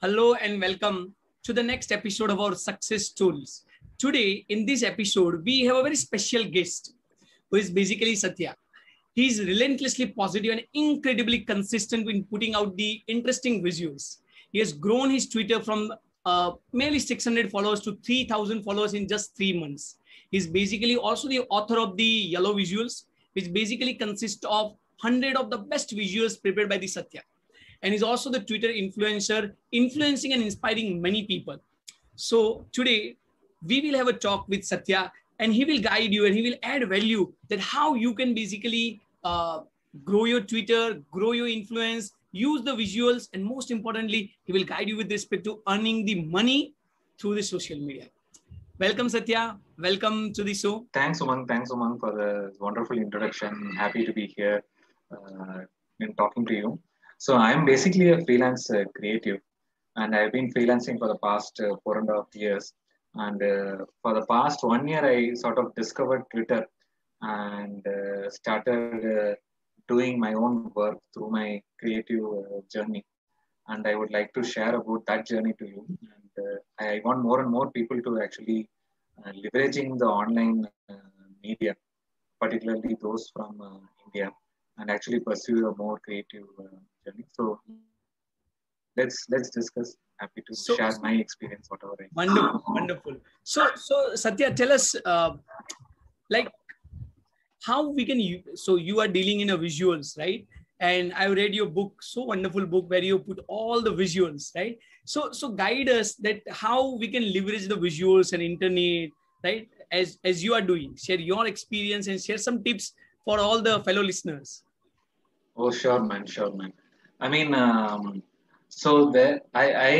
Hello and welcome to the next episode of our Success Tools. Today, in this episode, we have a very special guest who is basically Satya. He's relentlessly positive and incredibly consistent in putting out the interesting visuals. He has grown his Twitter from uh, merely 600 followers to 3000 followers in just three months. He's basically also the author of the Yellow Visuals, which basically consists of 100 of the best visuals prepared by the Satya. And he's also the Twitter influencer, influencing and inspiring many people. So today, we will have a talk with Satya and he will guide you and he will add value that how you can basically uh, grow your Twitter, grow your influence, use the visuals, and most importantly, he will guide you with respect to earning the money through the social media. Welcome, Satya. Welcome to the show. Thanks, Umang. Thanks, Umang, for the wonderful introduction. Happy to be here uh, and talking to you. So, I'm basically a freelance uh, creative, and I've been freelancing for the past uh, four and a half years. And uh, for the past one year, I sort of discovered Twitter and uh, started uh, doing my own work through my creative journey. And I would like to share about that journey to you. And I want more and more people to actually leveraging the online media, particularly those from India, and actually pursue a more creative journey. So let's let's discuss. Happy to so, share my experience, whatever. I wonderful, wonderful. So so Satya, tell us, uh, like how we can use, so you are dealing in a visuals right and i read your book so wonderful book where you put all the visuals right so so guide us that how we can leverage the visuals and internet right as as you are doing share your experience and share some tips for all the fellow listeners oh sure man sure man i mean um, so there I, I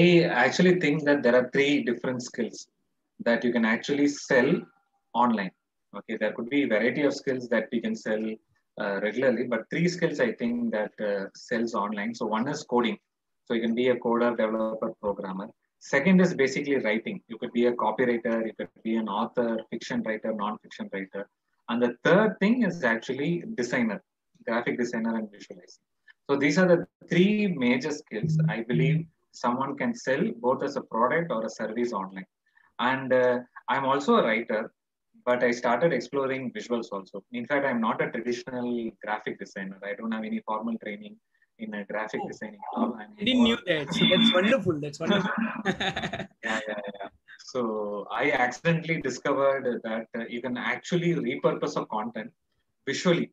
actually think that there are three different skills that you can actually sell online. Okay there could be variety of skills that we can sell uh, regularly but three skills i think that uh, sells online. So one is coding. So you can be a coder developer programmer. Second is basically writing. You could be a copywriter you could be an author fiction writer non-fiction writer. And the third thing is actually designer graphic designer and visualizing so these are the three major skills i believe someone can sell both as a product or a service online and uh, i'm also a writer but I started exploring visuals also. In fact, I'm not a traditional graphic designer. I don't have any formal training in a graphic oh, designing. Oh, I didn't knew that. So that's wonderful. That's wonderful. yeah, yeah, yeah. So I accidentally discovered that uh, you can actually repurpose a content visually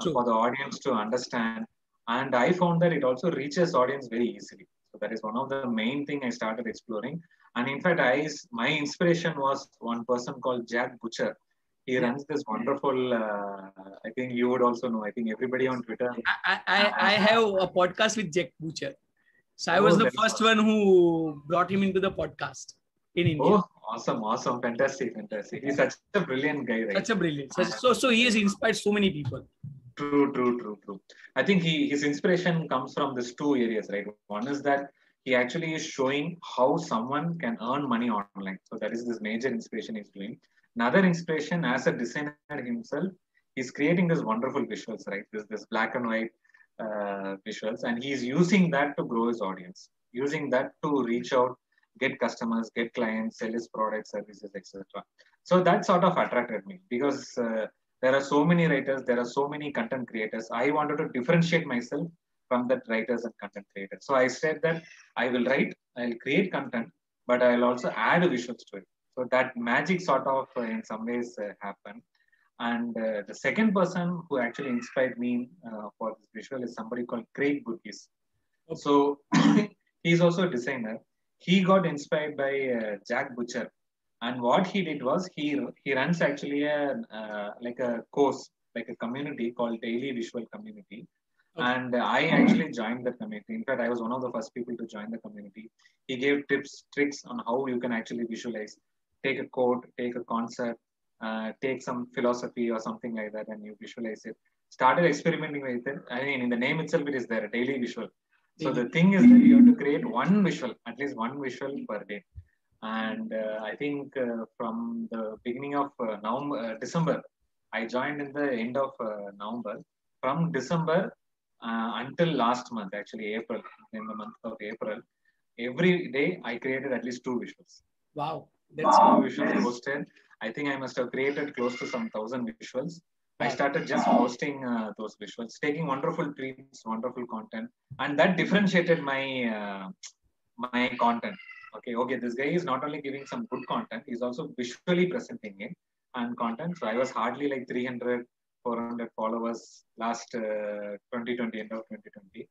uh, for the audience to understand. And I found that it also reaches audience very easily. So that is one of the main thing I started exploring. And in fact, I my inspiration was one person called Jack Butcher. He runs this wonderful. Uh, I think you would also know. I think everybody on Twitter. I, I, I have a podcast with Jack Butcher. So I was oh, the first one who brought him into the podcast in India. Oh, awesome, awesome, fantastic, fantastic. He's such a brilliant guy, right? Such a brilliant. Such, so, so he has inspired so many people. True, true, true, true. I think he his inspiration comes from these two areas, right? One is that he actually is showing how someone can earn money online. So that is this major inspiration he's doing. Another inspiration as a designer himself, he's creating this wonderful visuals, right? This this black and white uh, visuals, and he's using that to grow his audience, using that to reach out, get customers, get clients, sell his products, services, etc. So that sort of attracted me because uh, there are so many writers, there are so many content creators. I wanted to differentiate myself from that writers and content creators. So I said that I will write, I'll create content, but I'll also add visuals to it. So that magic sort of uh, in some ways uh, happened. And uh, the second person who actually inspired me uh, for this visual is somebody called Craig Burgess. Okay. So he's also a designer. He got inspired by uh, Jack Butcher. And what he did was he he runs actually a uh, like a course, like a community called Daily Visual Community, and I actually joined the community. In fact, I was one of the first people to join the community. He gave tips, tricks on how you can actually visualize. Take a quote, take a concept, uh, take some philosophy or something like that, and you visualize it. Started experimenting with it. I mean, in the name itself, it is there, a daily visual. So the thing is that you have to create one visual, at least one visual per day. And uh, I think uh, from the beginning of uh, November, uh, December, I joined in the end of uh, November. From December, uh, until last month, actually April, in the month of April, every day I created at least two visuals. Wow, that's two visuals posted. I think I must have created close to some thousand visuals. I started just posting uh, those visuals, taking wonderful tweets, wonderful content, and that differentiated my uh, my content. Okay, okay, this guy is not only giving some good content, he's also visually presenting it and content. So I was hardly like 300, 400 followers last uh, 2020, end of 2020.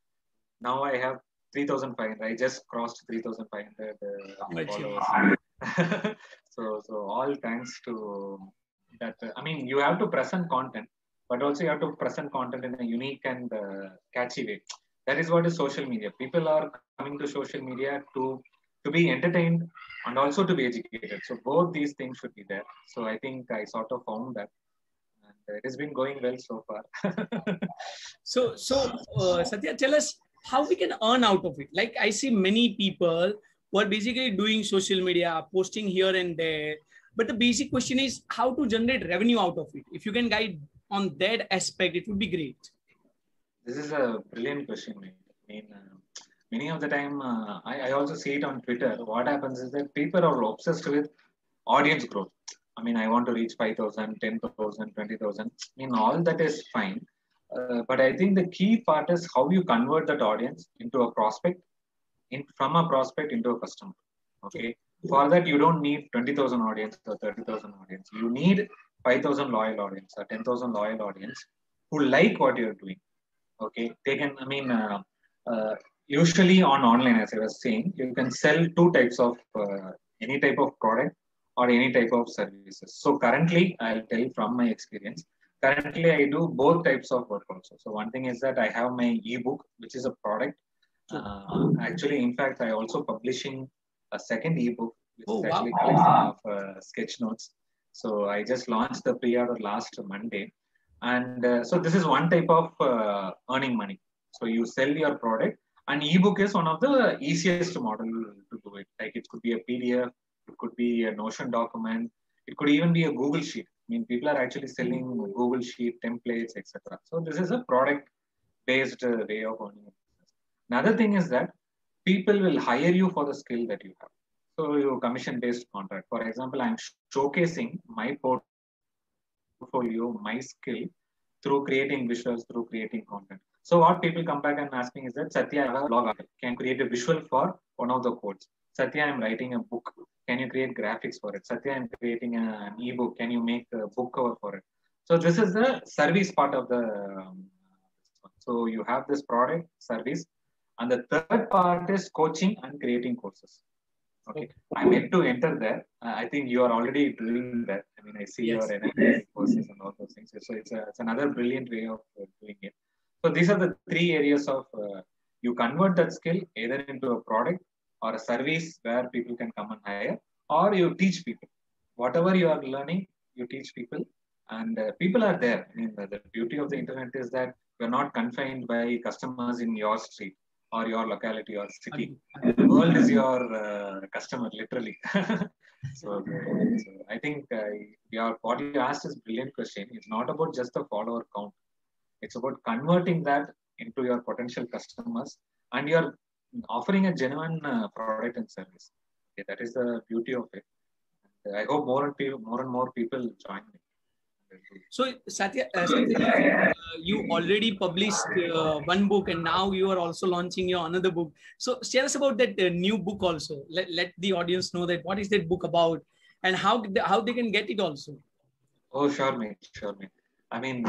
Now I have 3,500. I just crossed 3,500 uh, followers. so, so all thanks to that. Uh, I mean, you have to present content, but also you have to present content in a unique and uh, catchy way. That is what is social media. People are coming to social media to to be entertained and also to be educated. So both these things should be there. So I think I sort of found that. And it has been going well so far. so, so uh, Satya, tell us how we can earn out of it. Like I see many people who are basically doing social media, posting here and there. But the basic question is how to generate revenue out of it. If you can guide on that aspect, it would be great. This is a brilliant question. I mean, uh, many of the time uh, I, I, also see it on twitter. What happens is that people are obsessed with audience growth. I mean i want to reach 5000 10000 20000 i mean all that is fine. Uh, but i think the key part is how you convert that audience into a prospect in from a prospect into a customer okay? For that you don't need 20000 audience or 30000 audience. You need 5000 loyal audience or 10000 loyal audience who like what you're doing okay? They can i mean uh, uh, usually on online, as I was saying, you can sell two types of uh, any type of product or any type of services. So currently, I'll tell you from my experience, currently I do both types of work also. So one thing is that I have my ebook, which is a product. Uh, actually, in fact, I also publishing a second ebook, which oh, is actually wow. collection of uh, sketch notes. So I just launched the pre-order last Monday. And uh, so this is one type of uh, earning money. So you sell your product and ebook is one of the easiest model to do it. Like it could be a PDF, it could be a Notion document, it could even be a Google Sheet. I mean, people are actually selling Google Sheet templates, etc. So this is a product-based uh, way of earning. Another thing is that people will hire you for the skill that you have. So your commission-based contract. For example, I'm showcasing my portfolio, my skill through creating visuals, through creating content. So what people come back and ask me is that Satya, I have a blog article. Can create a visual for one of the quotes. Satya, I'm writing a book. Can you create graphics for it? Satya, I'm creating an ebook. Can you make a book cover for it? So this is the service part of the. Um, so you have this product service, and the third part is coaching and creating courses. Okay, I'm yet to enter there. Uh, I think you are already doing that. I mean, I see yes. your NLP courses and all those things. So it's, a, it's another brilliant way of doing it. So these are the three areas of uh, you convert that skill either into a product or a service where people can come and hire, or you teach people. Whatever you are learning, you teach people, and uh, people are there. I mean, the, beauty of the internet is that you're not confined by customers in your street or your locality or city. The world is your uh, customer, literally. so, so, I think uh, your what you asked is a brilliant question. It's not about just the follower count. It's about converting that into your potential customers and you're offering a genuine uh, product and service. Okay, that is the beauty of it. And I hope more and people, more and more people join me. So Satya, uh, Satya uh, you already published uh, one book and now you are also launching your another book. So tell us about that uh, new book also. Let, let the audience know that what is that book about and how how they can get it also. Oh, sure, mate. Sure, mate. I mean,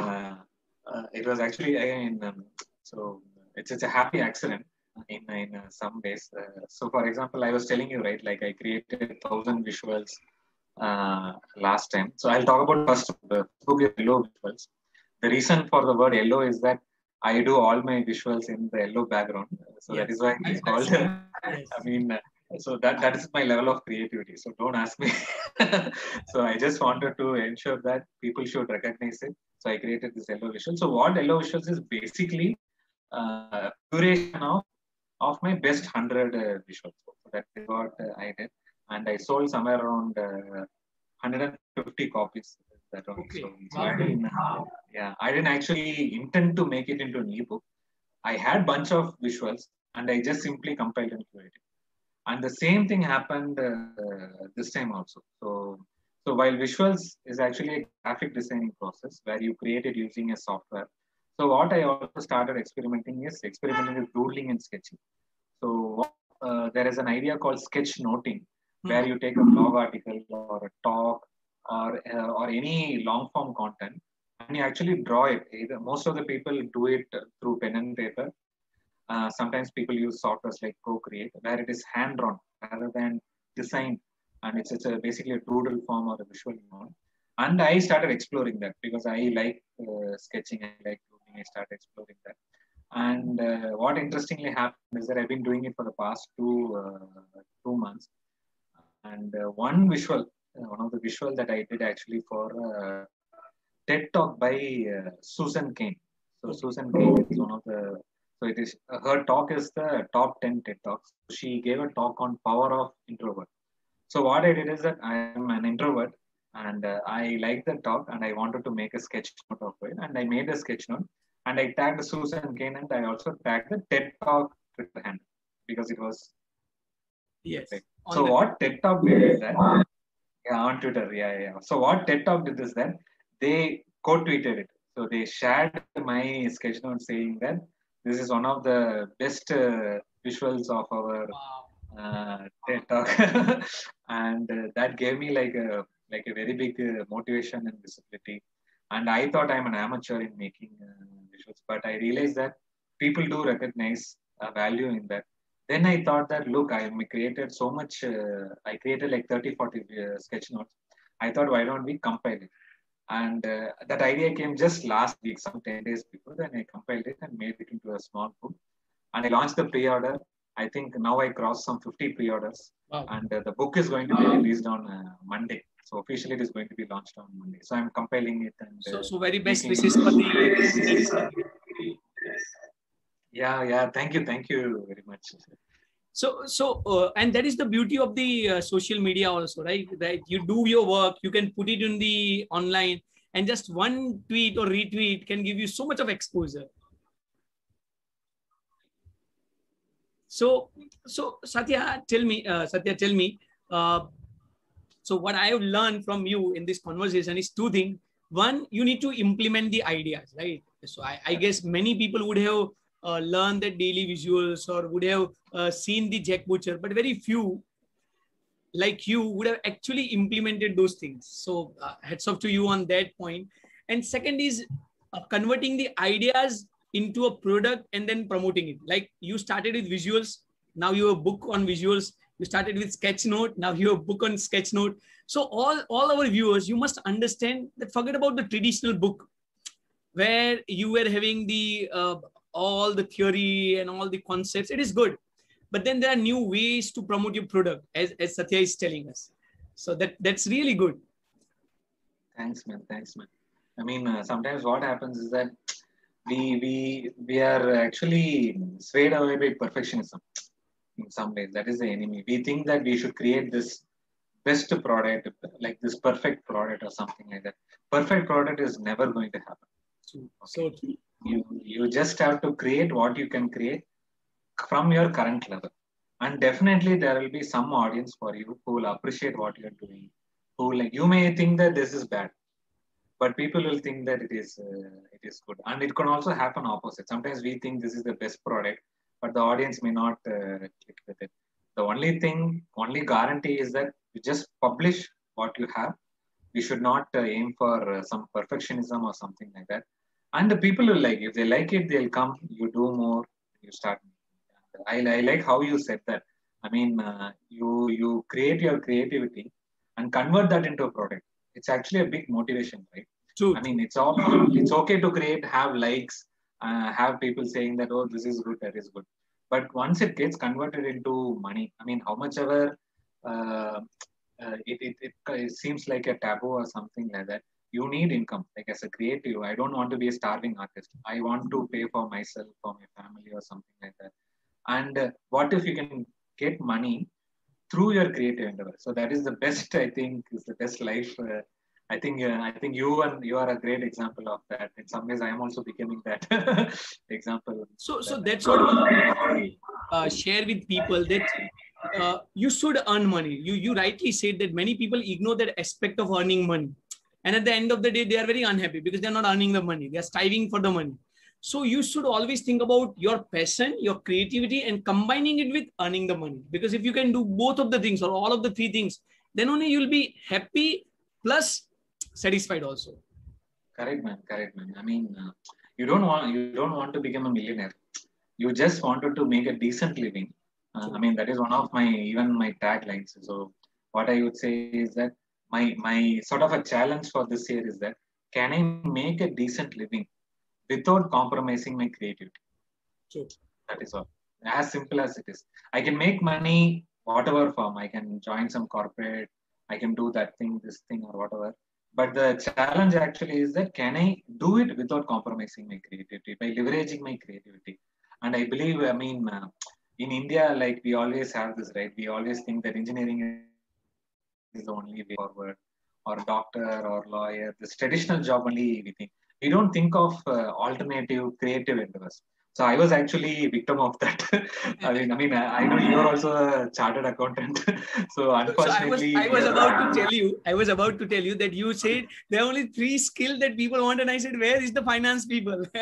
uh, uh, it was actually again um, so it's it's a happy accident in in uh, some ways. Uh, so for example, I was telling you right, like I created thousand visuals uh, last time. So I'll talk about first the is yellow visuals. The reason for the word yellow is that I do all my visuals in the yellow background. So yes. that is why it's called. I mean, uh, so that that is my level of creativity. So don't ask me. so I just wanted to ensure that people should recognize it so I created this yellow visual. So what yellow visuals is basically uh, curation of, of my best 100 uh, visuals. So that is what uh, I did. And I sold somewhere around uh, 150 copies. That okay. So, so I didn't, yeah, I didn't actually intend to make it into an ebook. I had bunch of visuals and I just simply compiled and created. And the same thing happened uh, this time also. So, so while visuals is actually a graphic designing process where you create it using a software. So what I also started experimenting is experimenting with doodling and sketching. So uh, there is an idea called sketch noting, where you take a blog article or a talk or uh, or any long form content and you actually draw it. Either most of the people do it through pen and paper. Uh, sometimes people use softwares like Procreate, where it is hand drawn rather than designed, and it's, it's a, basically a doodle form or a visual. And I started exploring that because I like uh, sketching, I like doodling. I started exploring that. And uh, what interestingly happened is that I've been doing it for the past two uh, two months. And uh, one visual, one of the visual that I did actually for TED Talk by Susan Cain. So Susan Cain is one of the so it is her talk is the top 10 TED Talks. She gave a talk on power of introvert. So what I did is that I am an introvert and uh, I like the talk and I wanted to make a sketch note of it and I made a sketch note and I tagged Susan Cain and I also tagged the TED Talk Twitter handle because it was yes. So what TED Talk did is that yeah on Twitter yeah yeah. So what TED Talk did is that they quote-tweeted it. So they shared my sketch note saying that this is one of the best uh, visuals of our uh, TED talk, and uh, that gave me like a like a very big uh, motivation and visibility. And I thought I'm an amateur in making uh, visuals, but I realized that people do recognize a value in that. Then I thought that look, I created so much. Uh, I created like 30, 40 sketch notes. I thought, why don't we compile it? And uh, that idea came just last week, some 10 days before. Then I compiled it and made it into a small book. And I launched the pre order. I think now I crossed some 50 pre orders. Wow. And uh, the book is going to be released on uh, Monday. So officially, it is going to be launched on Monday. So I'm compiling it. And, so, uh, so very best wishes for the. yeah, yeah. Thank you. Thank you very much so so uh, and that is the beauty of the uh, social media also right? That you do your work you can put it in the online and just one tweet or retweet can give you so much of exposure. So so satya tell me uh, satya tell me uh, so what i have learned from you in this conversation is two things. One you need to implement the ideas right? So i, I guess many people would have uh, learn the daily visuals or would have uh, seen the Jack Butcher, but very few like you would have actually implemented those things. So uh, heads off to you on that point. And second is uh, converting the ideas into a product and then promoting it. Like you started with visuals, now you have a book on visuals. You started with Sketchnote, now you have a book on Sketchnote. So all, all our viewers, you must understand that forget about the traditional book where you were having the uh, all the theory and all the concepts. It is good. But then there are new ways to promote your product, as, as Satya is telling us. So that that's really good. Thanks, man. Thanks, man. I mean, uh, sometimes what happens is that we we we are actually swayed away by perfectionism in some ways. That is the enemy. We think that we should create this best product, like this perfect product or something like that. Perfect product is never going to happen. Okay. So true you you just have to create what you can create from your current level. And definitely there will be some audience for you who will appreciate what you're doing who like you may think that this is bad but people will think that it is uh, it is good. And it can also happen opposite. Sometimes we think this is the best product but the audience may not uh, click with it. The only thing only guarantee is that you just publish what you have. You should not uh, aim for uh, some perfectionism or something like that and the people will like if they like it they'll come you do more you start. I, I like how you said that. I mean uh, you you create your creativity and convert that into a product. It's actually a big motivation right? True. i mean it's all it's okay to create have likes uh, have people saying that oh this is good that is good. But once it gets converted into money i mean how much ever uh, uh, it, it, it, it seems like a taboo or something like that you need income. Like as a creative, I don't want to be a starving artist. I want to pay for myself, for my family, or something like that. And uh, what if you can get money through your creative endeavor? So that is the best, I think, is the best life uh, I think uh, I think you and you are a great example of that. In some ways, I am also becoming that example. So, so that's what we uh, share with people that uh, you should earn money. You you rightly said that many people ignore that aspect of earning money, and at the end of the day, they are very unhappy because they are not earning the money. They are striving for the money. So you should always think about your passion, your creativity, and combining it with earning the money. Because if you can do both of the things or all of the three things, then only you'll be happy plus satisfied also. Correct, man. Correct, man. I mean, uh, you don't want you don't want to become a millionaire. You just wanted to make a decent living. Uh, I mean, that is one of my even my taglines. So, what I would say is that my my sort of a challenge for this year is that can I make a decent living without compromising my creativity? True. That is all. As simple as it is. I can make money whatever form. I can join some corporate. I can do that thing, this thing, or whatever. But the challenge actually is that can I do it without compromising my creativity by leveraging my creativity? And I believe, I mean, uh, in India, like we always have this, right? We always think that engineering is the only way forward, or doctor or lawyer. This traditional job only we think. We don't think of uh, alternative creative endeavors. So I was actually a victim of that. I mean, I mean, I, I know you're also a chartered accountant. so unfortunately, so I was, I was about to tell you, I was about to tell you that you said there are only three skills that people want, and I said, where is the finance people?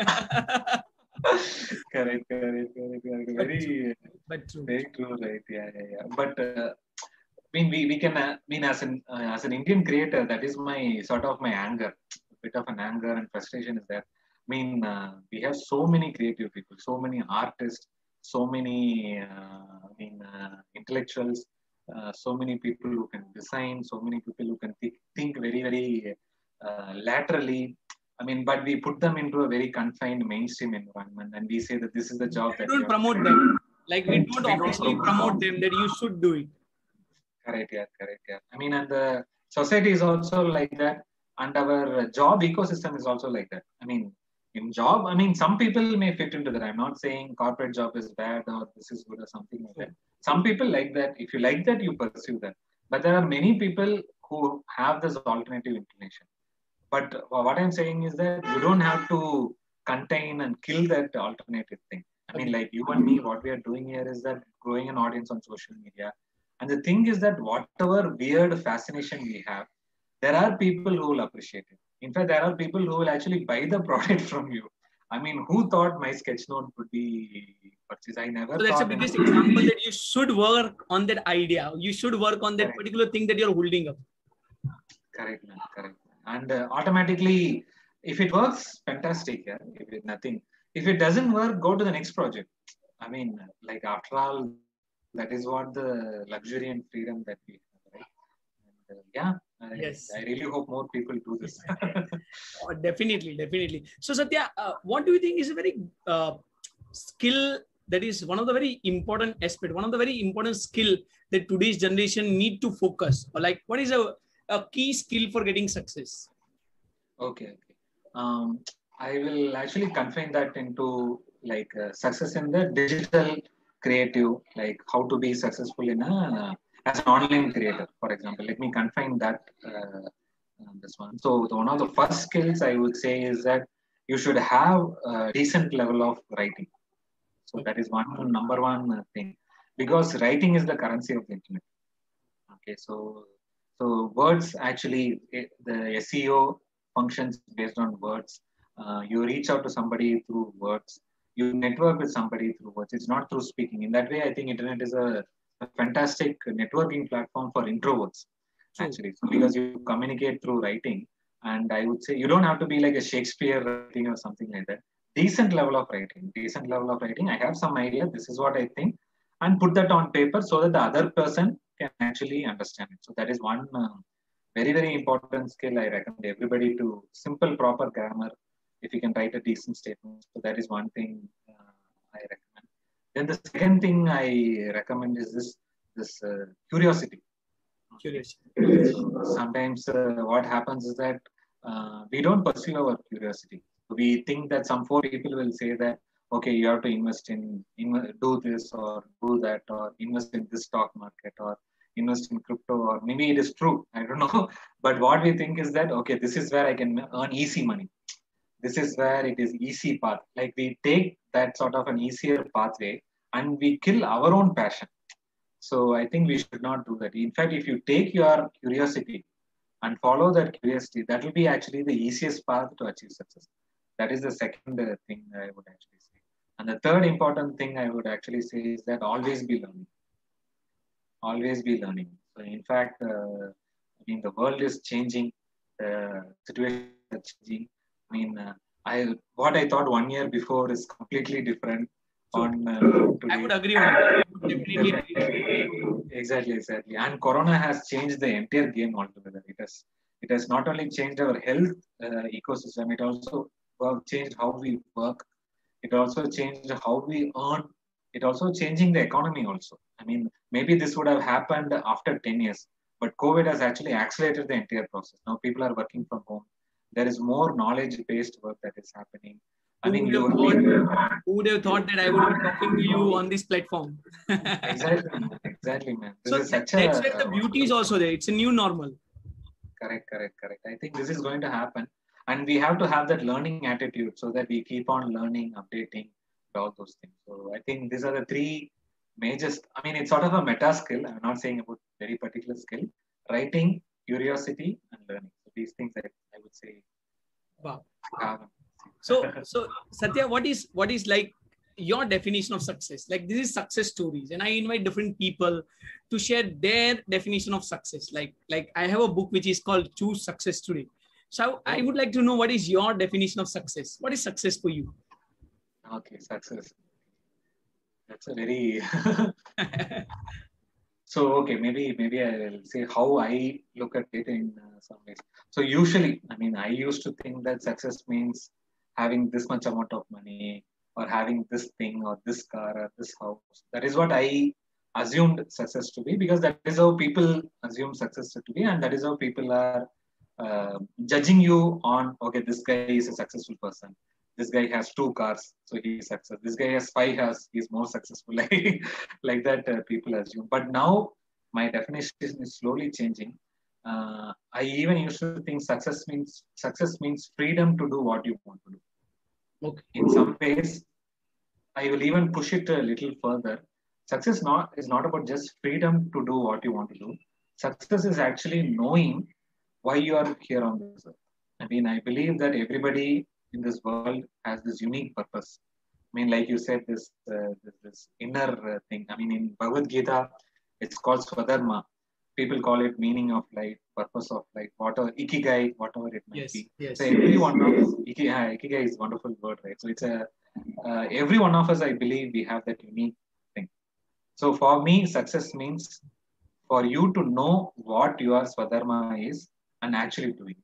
correct, correct, correct, correct. Very, but true. very true, right? Yeah, yeah, yeah. But uh, mean, we, we can, uh, I mean, as an uh, as an Indian creator, that is my sort of my anger, a bit of an anger and frustration is that. I mean, uh, we have so many creative people, so many artists, so many, uh, I mean, uh, intellectuals, uh, so many people who can design, so many people who can think, think very, very uh, laterally. I mean, but we put them into a very confined mainstream environment, and we say that this is the job We that don't promote them. Like we don't We don't officially promote them that you should do it. Correct, yeah, correct, yeah. I mean, and the society is also like that, and our job ecosystem is also like that. I mean, in job, I mean, some people may fit into that. I'm not saying corporate job is bad or this is good or something like that. Some people like that. If you like that, you pursue that. But there are many people who have this alternative inclination. But what I'm saying is that you don't have to contain and kill that alternative thing. I mean, like you and me, what we are doing here is that growing an audience on social media. And the thing is that whatever weird fascination we have, there are people who will appreciate it. In fact, there are people who will actually buy the product from you. I mean, who thought my sketch note would be purchased? I never So that's the biggest example that you should work on that idea. You should work on that Correct. particular thing that you're holding up. Correct, man. Correct. And uh, automatically, if it works, fantastic. Yeah. If it nothing, if it doesn't work, go to the next project. I mean, like after all, that is what the luxury and freedom that we have, right? And, uh, yeah. I, Yes. I really hope more people do this. Oh, definitely, definitely. So Satya, uh, what do you think is a very uh, skill that is one of the very important aspect, one of the very important skill that today's generation need to focus? Or like, what is a, a key skill for getting success? Okay, okay. Um, I will actually confine that into like uh, success in the digital creative, like how to be successful in a as an online creator, for example. Let me confine that uh, this one. So the, one of the first skills I would say is that you should have a decent level of writing. So that is one number one thing because writing is the currency of the internet. Okay, so so words actually eh, the SEO functions based on words. Uh, you reach out to somebody through words. You network with somebody through words. It's not through speaking. In that way, I think internet is a, a fantastic networking platform for introverts. Actually, so because you communicate through writing, and I would say you don't have to be like a Shakespeare writing or something like that. Decent level of writing. Decent level of writing. I have some idea. This is what I think, and put that on paper so that the other person can actually understand it. So that is one uh, very very important skill I recommend everybody to simple proper grammar. If you can write a decent statement, so that is one thing uh, I recommend. Then the second thing I recommend is this this uh, curiosity. Curious. Sometimes uh, what happens is that uh, we don't pursue our curiosity. We think that some four people will say that okay, you have to invest in, in do this or do that or invest in this stock market or invest in crypto or maybe it is true i don't know but what we think is that okay this is where i can earn easy money this is where it is easy path. Like we take that sort of an easier pathway and we kill our own passion. So i think we should not do that. In fact if you take your curiosity and follow that curiosity that will be actually the easiest path to achieve success. That is the second uh, thing i would actually say. And the third important thing i would actually say is that always be learning. Always be learning. So in fact uh, i mean the world is changing. The situation is changing mean uh, i what i thought one year before is completely different on uh, I would agree on that. Definitely agree. exactly exactly. And corona has changed the entire game altogether. It has it has not only changed our health uh, ecosystem it also changed how we work. It also changed how we earn. It also changing the economy also. I mean maybe this would have happened after 10 years but covid has actually accelerated the entire process. Now people are working from home there is more knowledge based work that is happening. I Who mean would, have thought, who would have thought that I would be talking to you on this platform? exactly exactly man this so that's where the beauty is also there. It's a new normal. correct correct correct. I think this is going to happen. And we have to have that learning attitude so that we keep on learning updating all those things. So i think these are the three major i mean it's sort of a meta skill. I'm not saying about very particular skill. Writing curiosity and learning these things i, I would say Wow. have So, so Satya, what is what is like your definition of success? Like this is success stories, and I invite different people to share their definition of success. Like, like I have a book which is called Choose Success Today. So I would like to know what is your definition of success? What is success for you? okay success that's a very so okay maybe maybe i will say how i look at it in uh, some ways. So usually i mean i used to think that success means having this much amount of money or having this thing or this car or this house. That is what i assumed success to be because that is how people assume success to be and that is how people are uh, judging you on okay this guy is a successful person this guy has two cars so he's successful. this guy has five cars he's more successful. Like like that uh, people assume. But now my definition is slowly changing. Uh, i even used to think success means success means freedom to do what you want to do. Okay. in some ways i will even push it a little further. Success not is not about just freedom to do what you want to do. Success is actually knowing why you are here on this earth. I mean i believe that everybody in this world has this unique purpose i mean like you said this uh, this, this inner uh, thing i mean in bhagavad gita it's called swadharma people call it meaning of life purpose of life whatever ikigai whatever it might Yes. be Yes. so every one of us, iki, yeah, ikigai is a wonderful word, right? So it's a uh, every one of us, I believe, we have that unique thing. So for me, success means for you to know what your swadharma is and actually doing.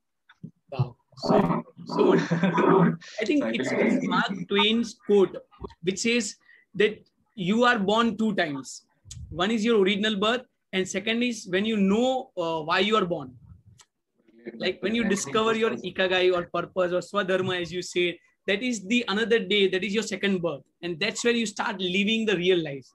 Wow. So, so I think it's, it's Mark Twain's quote, which says that you are born two times. One is your original birth, and second is when you know uh, why you are born. Like when you discover your ikigai or purpose or swadharma, as you say, that is the another day. That is your second birth, and that's where you start living the real life.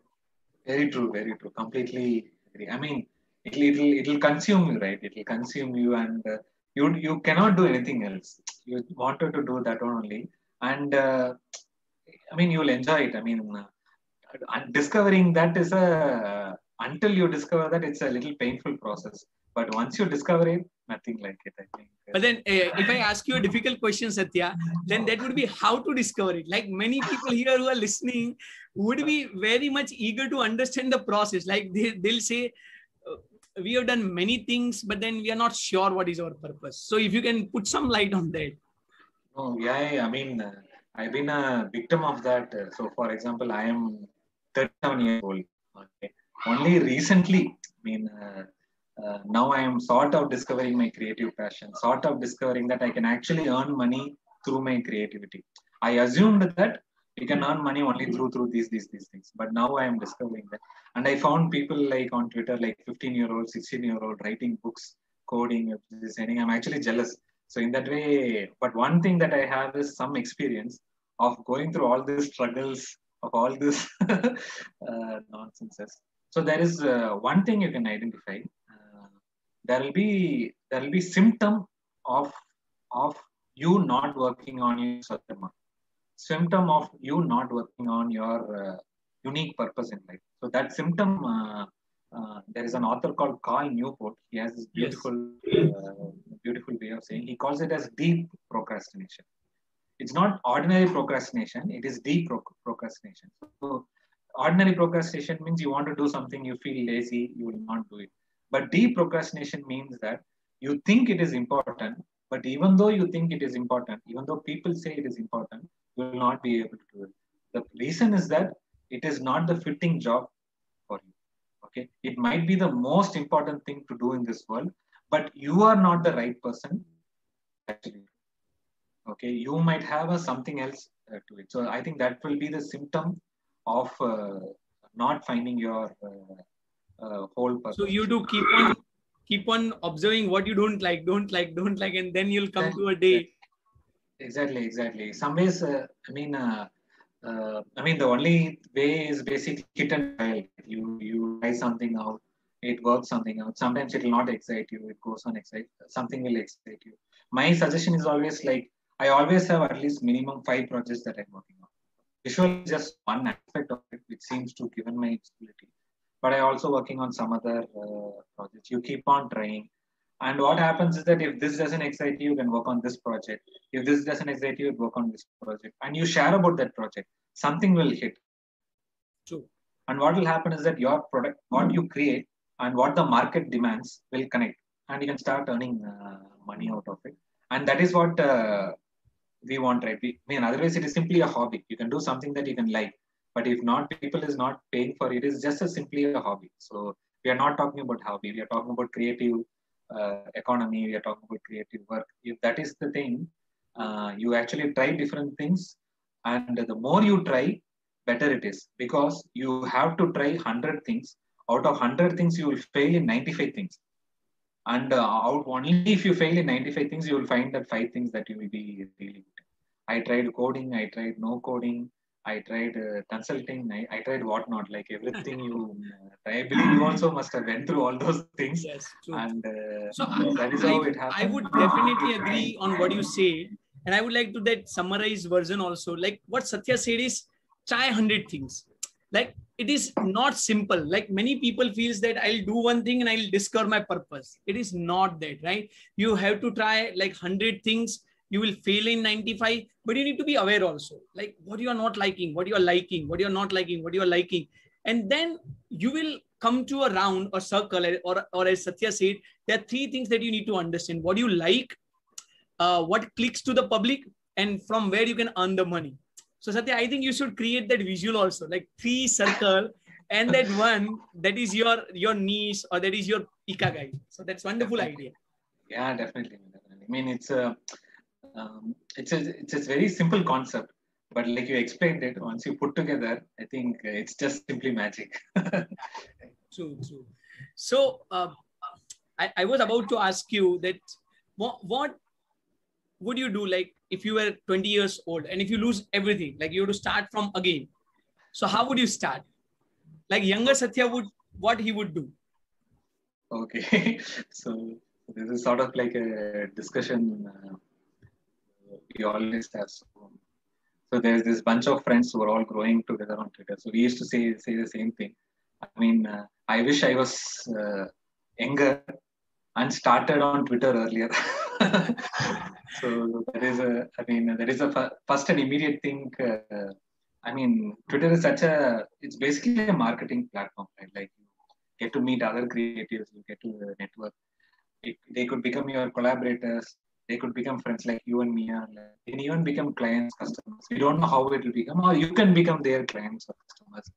Very true, very true. Completely agree. I mean, it'll it'll it'll consume you, right? It'll consume you, and uh, you you cannot do anything else. You wanted to do that only, and uh, I mean, you'll enjoy it. I mean, uh, discovering that is a until you discover that it's a little painful process. But once you discover it, nothing like it. I think. But then, uh, if I ask you a difficult question, Satya, then that would be how to discover it. Like many people here who are listening would be very much eager to understand the process. Like they, they'll say, we have done many things, but then we are not sure what is our purpose. So if you can put some light on that. Oh, yeah, I mean, uh, I've been a victim of that. Uh, so, for example, I am 37 years old. Okay. Only recently, I mean, uh, uh, now I am sort of discovering my creative passion, sort of discovering that I can actually earn money through my creativity. I assumed that you can earn money only through through these these these things, but now I am discovering that. And I found people like on Twitter, like 15 year old, 16 year old, writing books, coding, designing. I'm actually jealous. So in that way, but one thing that I have is some experience of going through all these struggles of all this uh. So there is uh, one thing you can identify. Uh, there will be there will be symptom of of you not working on your swadharma, symptom of you not working on your uh, unique purpose in life. So that symptom, uh, uh, there is an author called Cal Newport. He has this beautiful, uh, beautiful way of saying. He calls it as deep procrastination. It's not ordinary procrastination; it is deep pro- procrastination. So, ordinary procrastination means you want to do something, you feel lazy, you will not do it. But deep procrastination means that you think it is important, but even though you think it is important, even though people say it is important, you will not be able to do it. The reason is that it is not the fitting job for you. Okay. It might be the most important thing to do in this world, but you are not the right person actually. Okay. You might have a something else uh, to it. So I think that will be the symptom of uh, not finding your uh, uh, whole purpose. So you do keep on keep on observing what you don't like, don't like, don't like, and then you'll come to a day. Exactly, exactly. Some ways, uh, I mean, uh, uh, I mean, the only way is basically and trial. You you try something out, it works something out. Sometimes it will not excite you. It goes on excite. Something will excite you. My suggestion is always like I always have at least minimum five projects that I'm working on. Visual is just one aspect of it, which seems to given my ability. But I also working on some other uh, projects. You keep on trying. And what happens is that if this doesn't excite you, you can work on this project. If this doesn't excite you, work on this project. And you share about that project. Something will hit. True. And what will happen is that your product, what you create, and what the market demands will connect. And you can start earning uh, money out of it. And that is what uh, we want, right? We, I mean, otherwise, it is simply a hobby. You can do something that you can like. But if not, people is not paying for it. It is just a simply a hobby. So we are not talking about hobby. We are talking about creative uh, economy, we are talking about creative work. If that is the thing, uh, you actually try different things, and the more you try, better it is because you have to try 100 things. Out of 100 things, you will fail in 95 things. And uh, out only if you fail in 95 things, you will find that five things that you will be really good. I tried coding, I tried no coding, I tried uh, consulting. I, I tried whatnot, like everything you. Uh, I believe you also must have went through all those things. Yes, true. And uh, So that is I, how it happened. I would definitely agree on what you say, and I would like to that summarized version also. Like what Satya said is try hundred things. Like it is not simple. Like many people feels that I'll do one thing and I'll discover my purpose. It is not that, right? You have to try like hundred things. You will fail in 95, but you need to be aware also, like what you are not liking, what you are liking, what you are not liking, what you are liking, and then you will come to a round or circle, or or as Satya said, there are three things that you need to understand. What you like uh, what clicks to the public and from where you can earn the money. So satya i think you should create that visual also like three circle and that one that is your your niche or that is your ikigai so that's wonderful idea. Yeah, definitely. definitely. I mean, it's a, um, it's a, it's a very simple concept, but like you explained it, once you put together, I think it's just simply magic. true true. So uh, I, I was about to ask you that what, what would you do like if you were 20 years old and if you lose everything like you have to start from again? So how would you start? Like younger satya would what he would do? Okay, so this is sort of like a discussion uh, we always have. So, so there's this bunch of friends who are all growing together on Twitter. So we used to say say the same thing. I mean, uh, I wish I was uh, younger and started on Twitter earlier. so that is a, I mean, that is a first and immediate thing. Uh, I mean, Twitter is such a, it's basically a marketing platform, right? Like you get to meet other creatives, you get to network. It, they could become your collaborators. They could become friends like you and me. And they can even become clients, customers. We don't know how it will become, or you can become their clients or customers.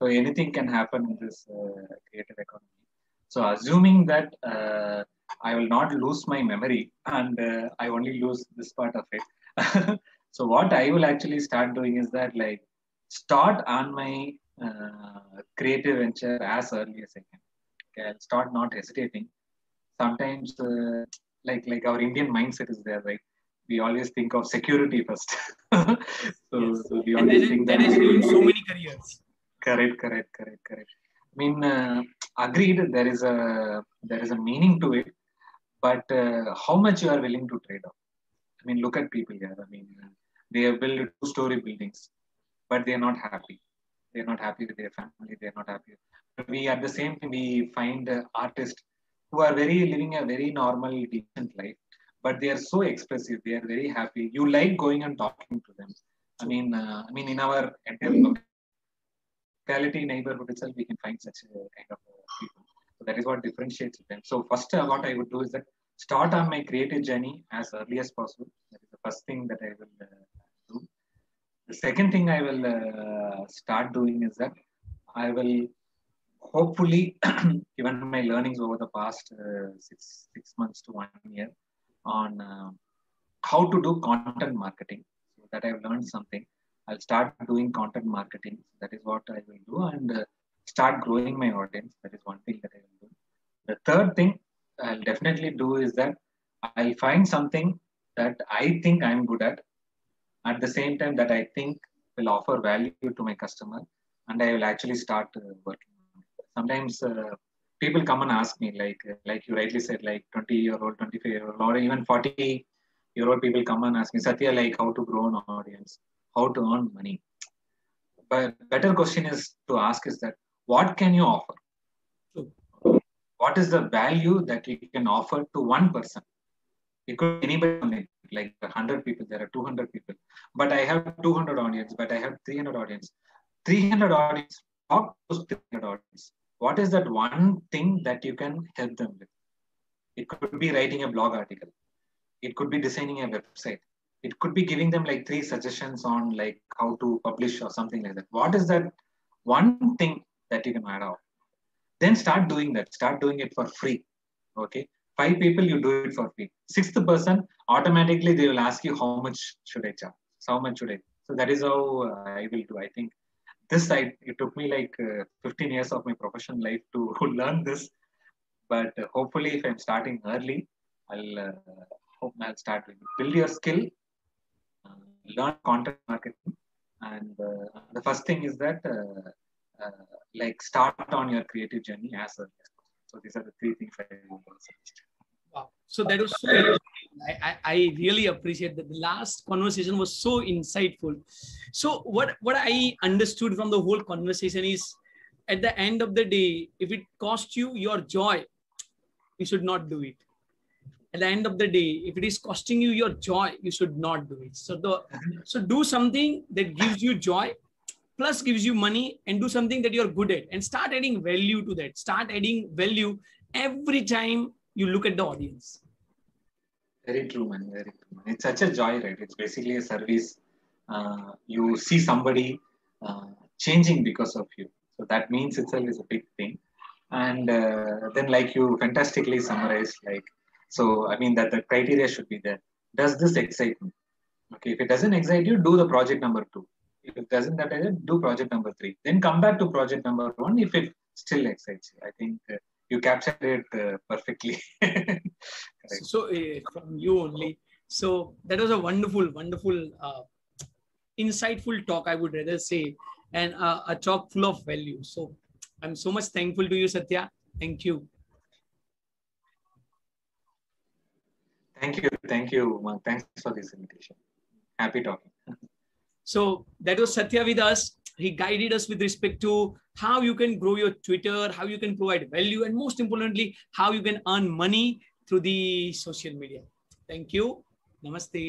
So anything can happen in this uh, creative economy. So assuming that uh, I will not lose my memory and uh, I only lose this part of it. so what I will actually start doing is that like start on my uh, creative venture as early as I can. Okay, I'll start not hesitating. Sometimes uh, like like our Indian mindset is there, right? We always think of security first. so, Yes. so we always is, think that is ruined so many careers Correct, correct, correct, correct. I mean, uh, agreed. There is a there is a meaning to it, but uh, how much you are willing to trade off? I mean, look at people here. I mean, they have built two-story buildings, but they are not happy. They are not happy with their family. They are not happy. But we at the same time we find uh, artists who are very living a very normal, decent life, but they are so expressive. They are very happy. You like going and talking to them. I mean, uh, I mean, in our entire locality neighborhood itself, we can find such a kind of people. So that is what differentiates them. So first, uh, what I would do is that start on my creative journey as early as possible. That is the first thing that I will uh, do. The second thing I will uh, start doing is that I will hopefully, given my learnings over the past uh, six six months to one year, on uh, how to do content marketing. So that I've learned something. I'll start doing content marketing. That is what I will do, and uh, start growing my audience. That is one thing that I will do. The third thing I'll definitely do is that I'll find something that I think I'm good at, at the same time that I think will offer value to my customer, and I will actually start uh, working. Sometimes uh, people come and ask me, like like you rightly said, like 20 year old, 25 year old, or even 40 year old people come and ask me, Satya, like how to grow an audience, how to earn money. But better question is to ask is that what can you offer? What is the value that you can offer to one person? It could be anybody, like 100 people, there are 200 people, but I have 200 audience, but I have 300 audience. 300 audience, talk to 300 audience. What is that one thing that you can help them with? It could be writing a blog article. It could be designing a website. It could be giving them like three suggestions on like how to publish or something like that. What is that one thing that you can add on? Then start doing that. Start doing it for free. Okay. Five people, you do it for free. Sixth person, automatically they will ask you how much should I charge? How much should I? So that is how uh, I will do. I think this I it took me like uh, 15 years of my professional life to learn this. But uh, hopefully, if I'm starting early, I'll uh, hope I'll start with build your skill, uh, learn content marketing, and uh, the first thing is that like start on your creative journey as early as possible. So these are the three things I will suggest. Wow. So that was so I, I really appreciate that. The last conversation was so insightful. So what what I understood from the whole conversation is at the end of the day, if it costs you your joy, you should not do it. At the end of the day, if it is costing you your joy, you should not do it. So the so do something that gives you joy plus gives you money and do something that you're good at and start adding value to that start adding value every time you look at the audience. Very true man very true it's such a joy right? It's basically a service uh, you see somebody uh, changing because of you. So that means itself is a big thing. And uh, then like you fantastically summarized like so i mean that the criteria should be there. Does this excite me? Okay if it doesn't excite you do the project number two. If it doesn't that do project number three. Then come back to project number one if it still excites you. I think uh, you captured it uh, perfectly. so uh, from you only. So that was a wonderful, wonderful, uh, insightful talk. I would rather say, and uh, a talk full of value. So I'm so much thankful to you, Satya. Thank you. Thank you, thank you. Thanks for this invitation. Happy talking. So that was Satya with us. He guided us with respect to how you can grow your Twitter, how you can provide value, and most importantly, how you can earn money through the social media. Thank you. Namaste.